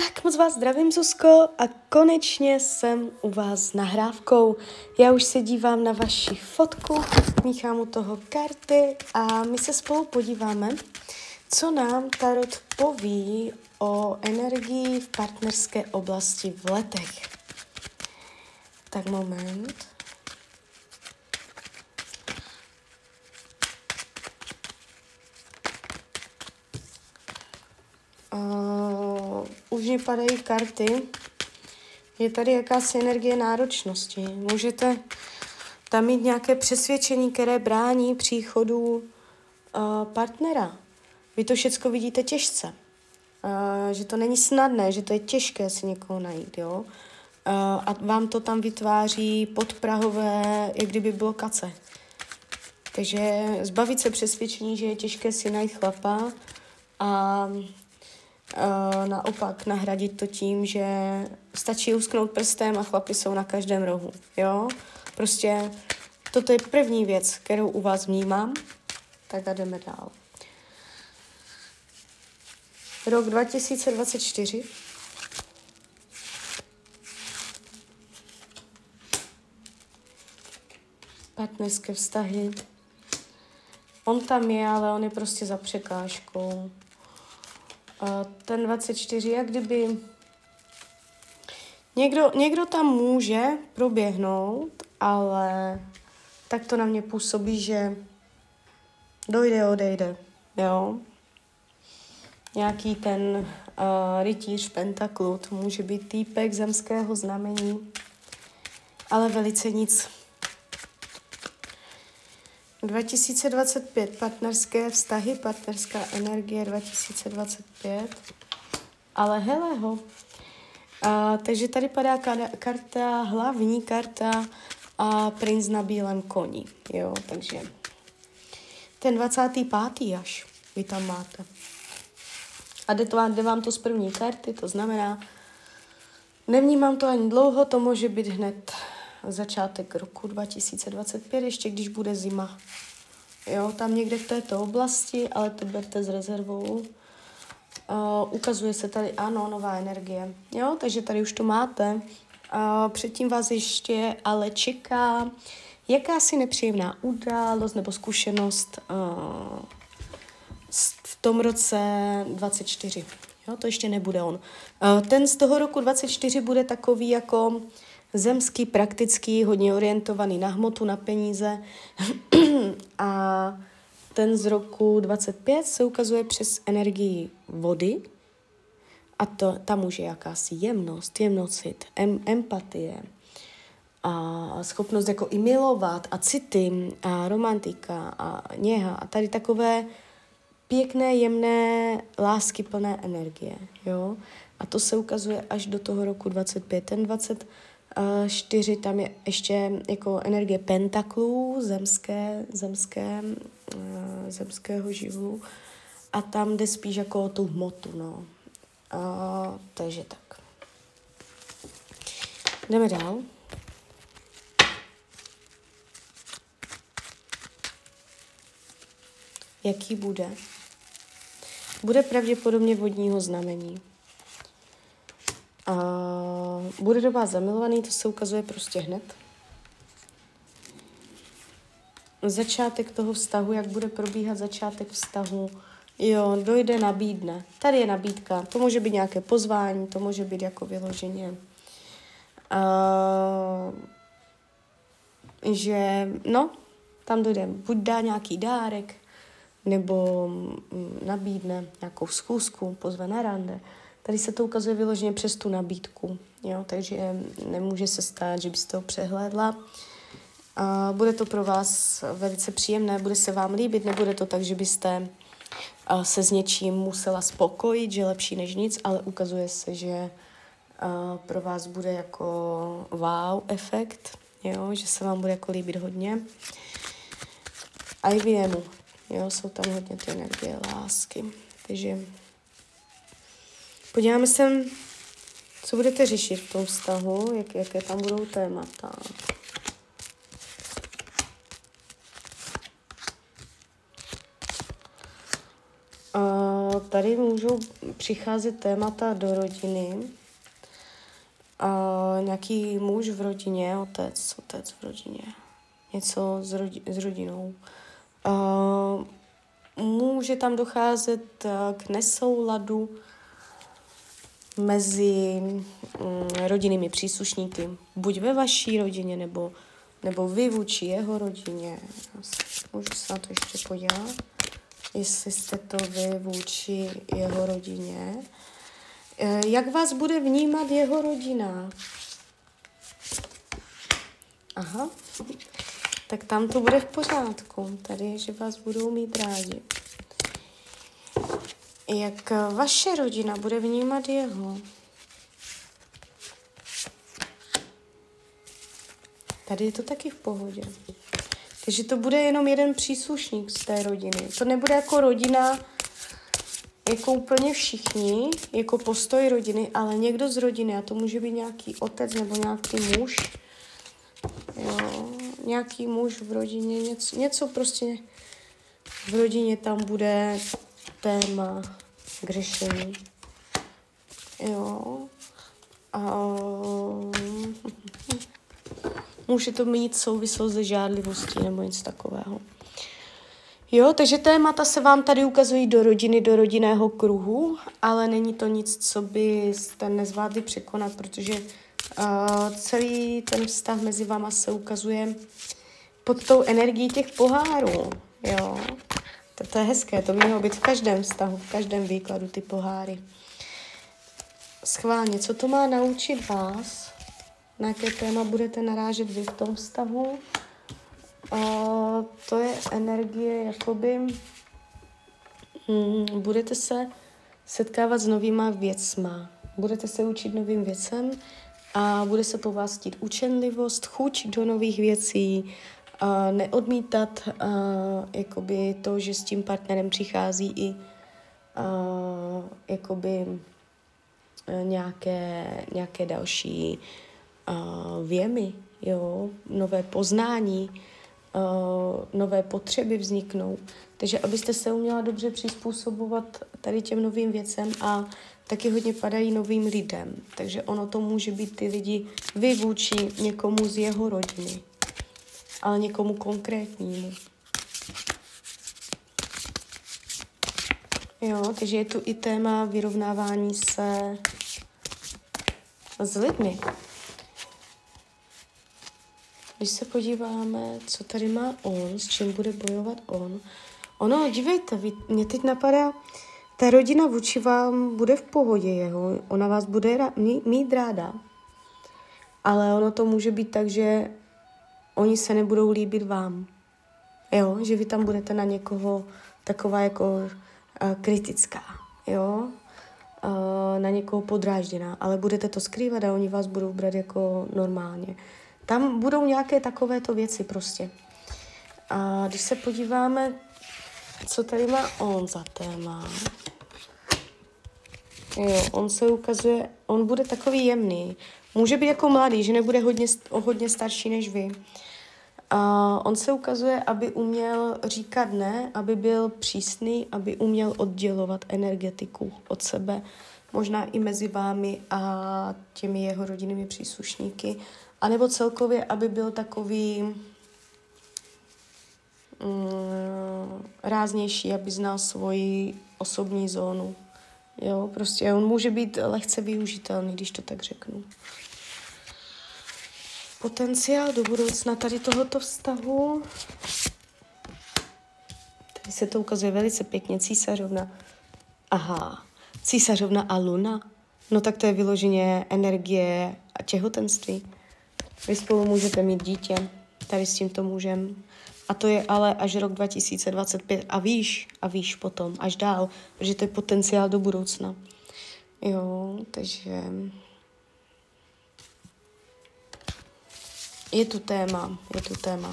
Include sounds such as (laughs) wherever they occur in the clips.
Tak moc vás zdravím, Zuzko, a konečně jsem u vás s nahrávkou. Já už se dívám na vaši fotku, míchám u toho karty a my se spolu podíváme, co nám Tarot poví o energii v partnerské oblasti v letech. Tak moment. Uh, už mě padají karty. Je tady jakási energie náročnosti. Můžete tam mít nějaké přesvědčení, které brání příchodu uh, partnera. Vy to všechno vidíte těžce. Uh, že to není snadné, že to je těžké si někoho najít, jo. Uh, a vám to tam vytváří podprahové, jak kdyby blokace. Takže zbavit se přesvědčení, že je těžké si najít chlapa a Uh, naopak nahradit to tím, že stačí usknout prstem a chlapi jsou na každém rohu, jo? Prostě toto je první věc, kterou u vás vnímám, tak a jdeme dál. Rok 2024. Partnerské vztahy. On tam je, ale on je prostě za překážkou ten 24, jak kdyby někdo, někdo tam může proběhnout, ale tak to na mě působí, že dojde, odejde, jo. Nějaký ten uh, rytíř pentaklu, to může být týpek zemského znamení, ale velice nic 2025, partnerské vztahy, partnerská energie 2025. Ale hele ho. A, takže tady padá karta, hlavní karta a princ na bílém koni. Jo, takže ten 25. až vy tam máte. A jde, to vám, jde vám to z první karty, to znamená, nevnímám to ani dlouho, to může být hned začátek roku 2025, ještě když bude zima. Jo, tam někde v této oblasti, ale to berte s rezervou. Uh, ukazuje se tady, ano, nová energie. Jo, takže tady už to máte. Uh, předtím vás ještě ale čeká jakási nepříjemná událost nebo zkušenost uh, v tom roce 24. Jo, to ještě nebude on. Uh, ten z toho roku 24 bude takový jako zemský, praktický, hodně orientovaný na hmotu, na peníze. (clears throat) a ten z roku 25 se ukazuje přes energii vody. A to, tam už je jakási jemnost, jemnocit, em, empatie, a schopnost jako i milovat a city a romantika a něha a tady takové pěkné, jemné, lásky plné energie, jo. A to se ukazuje až do toho roku 25. Ten 20, Uh, čtyři, tam je ještě jako energie pentaklů, zemské, zemské, uh, zemského živlu. A tam jde spíš jako o tu hmotu, no. Uh, takže tak. Jdeme dál. Jaký bude? Bude pravděpodobně vodního znamení. A bude do vás zamilovaný, to se ukazuje prostě hned. Začátek toho vztahu, jak bude probíhat začátek vztahu, jo, dojde, nabídne. Tady je nabídka, to může být nějaké pozvání, to může být jako vyloženě. Uh, že, no, tam dojde, buď dá nějaký dárek, nebo mm, nabídne nějakou schůzku, pozve na rande. Tady se to ukazuje vyloženě přes tu nabídku, jo? takže nemůže se stát, že byste ho přehlédla. A bude to pro vás velice příjemné, bude se vám líbit, nebude to tak, že byste se s něčím musela spokojit, že lepší než nic, ale ukazuje se, že pro vás bude jako wow efekt, jo? že se vám bude jako líbit hodně. A i vy jemu, jo? jsou tam hodně ty energie lásky. Takže Podíváme se, co budete řešit v tom vztahu, jak, jaké tam budou témata. Uh, tady můžou přicházet témata do rodiny. Uh, nějaký muž v rodině, otec, otec v rodině, něco s, rodi- s rodinou. Uh, může tam docházet k nesouladu mezi um, rodinnými příslušníky, buď ve vaší rodině, nebo, nebo vy vůči jeho rodině. Můžu se na to ještě podívat, jestli jste to vy vůči jeho rodině. Uh, jak vás bude vnímat jeho rodina? Aha, tak tam to bude v pořádku. Tady, že vás budou mít rádi. Jak vaše rodina bude vnímat jeho? Tady je to taky v pohodě. Takže to bude jenom jeden příslušník z té rodiny. To nebude jako rodina, jako úplně všichni, jako postoj rodiny, ale někdo z rodiny, a to může být nějaký otec nebo nějaký muž, jo, nějaký muž v rodině, něco, něco prostě v rodině tam bude téma k řešení. Jo. A (laughs) může to mít souvislost se žádlivostí nebo něco takového. Jo, takže témata se vám tady ukazují do rodiny, do rodinného kruhu, ale není to nic, co byste nezvládli překonat, protože uh, celý ten vztah mezi váma se ukazuje pod tou energií těch pohárů, jo. To, to je hezké, to mělo být v každém vztahu, v každém výkladu ty poháry. Schválně, co to má naučit vás? Na jaké téma budete narážet vy v tom vztahu? Uh, to je energie, jakoby hmm, budete se setkávat s novýma věcma. Budete se učit novým věcem a bude se po vás chtít učenlivost, chuť do nových věcí, neodmítat uh, jakoby to, že s tím partnerem přichází i uh, jakoby uh, nějaké, nějaké další uh, věmy, jo, nové poznání, uh, nové potřeby vzniknou. Takže abyste se uměla dobře přizpůsobovat tady těm novým věcem a taky hodně padají novým lidem. Takže ono to může být ty lidi vy vůči někomu z jeho rodiny ale někomu konkrétnímu. Jo, takže je tu i téma vyrovnávání se s lidmi. Když se podíváme, co tady má on, s čím bude bojovat on. Ono, dívejte, mě teď napadá, ta rodina vůči vám bude v pohodě jeho, ona vás bude mít, mít ráda, ale ono to může být tak, že oni se nebudou líbit vám. Jo, že vy tam budete na někoho taková jako uh, kritická, jo, uh, na někoho podrážděná, ale budete to skrývat a oni vás budou brát jako normálně. Tam budou nějaké takovéto věci prostě. A když se podíváme, co tady má on za téma, jo, on se ukazuje, on bude takový jemný, Může být jako mladý, že nebude hodně, o hodně starší než vy. A on se ukazuje, aby uměl říkat ne, aby byl přísný, aby uměl oddělovat energetiku od sebe, možná i mezi vámi a těmi jeho rodinnými příslušníky, a nebo celkově, aby byl takový mm, ráznější, aby znal svoji osobní zónu. Jo, prostě on může být lehce využitelný, když to tak řeknu potenciál do budoucna tady tohoto vztahu. Tady se to ukazuje velice pěkně, císařovna. Aha, císařovna a luna. No tak to je vyloženě energie a těhotenství. Vy spolu můžete mít dítě, tady s tímto mužem. A to je ale až rok 2025 a výš, a výš potom, až dál, protože to je potenciál do budoucna. Jo, takže je tu téma, je tu téma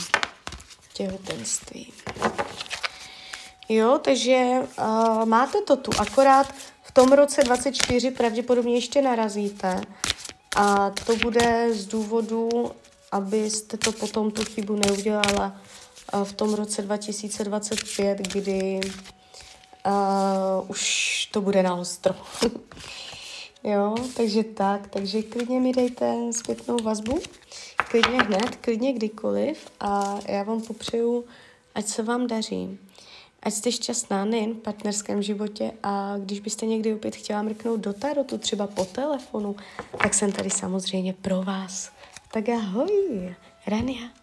těhotenství. Jo, takže uh, máte to tu, akorát v tom roce 24 pravděpodobně ještě narazíte a to bude z důvodu, abyste to potom tu chybu neudělala uh, v tom roce 2025, kdy uh, už to bude na ostro. (laughs) jo, takže tak, takže klidně mi dejte zpětnou vazbu, klidně hned, klidně kdykoliv a já vám popřeju, ať se vám daří. Ať jste šťastná nejen v partnerském životě a když byste někdy opět chtěla mrknout do tarotu, třeba po telefonu, tak jsem tady samozřejmě pro vás. Tak ahoj, Rania.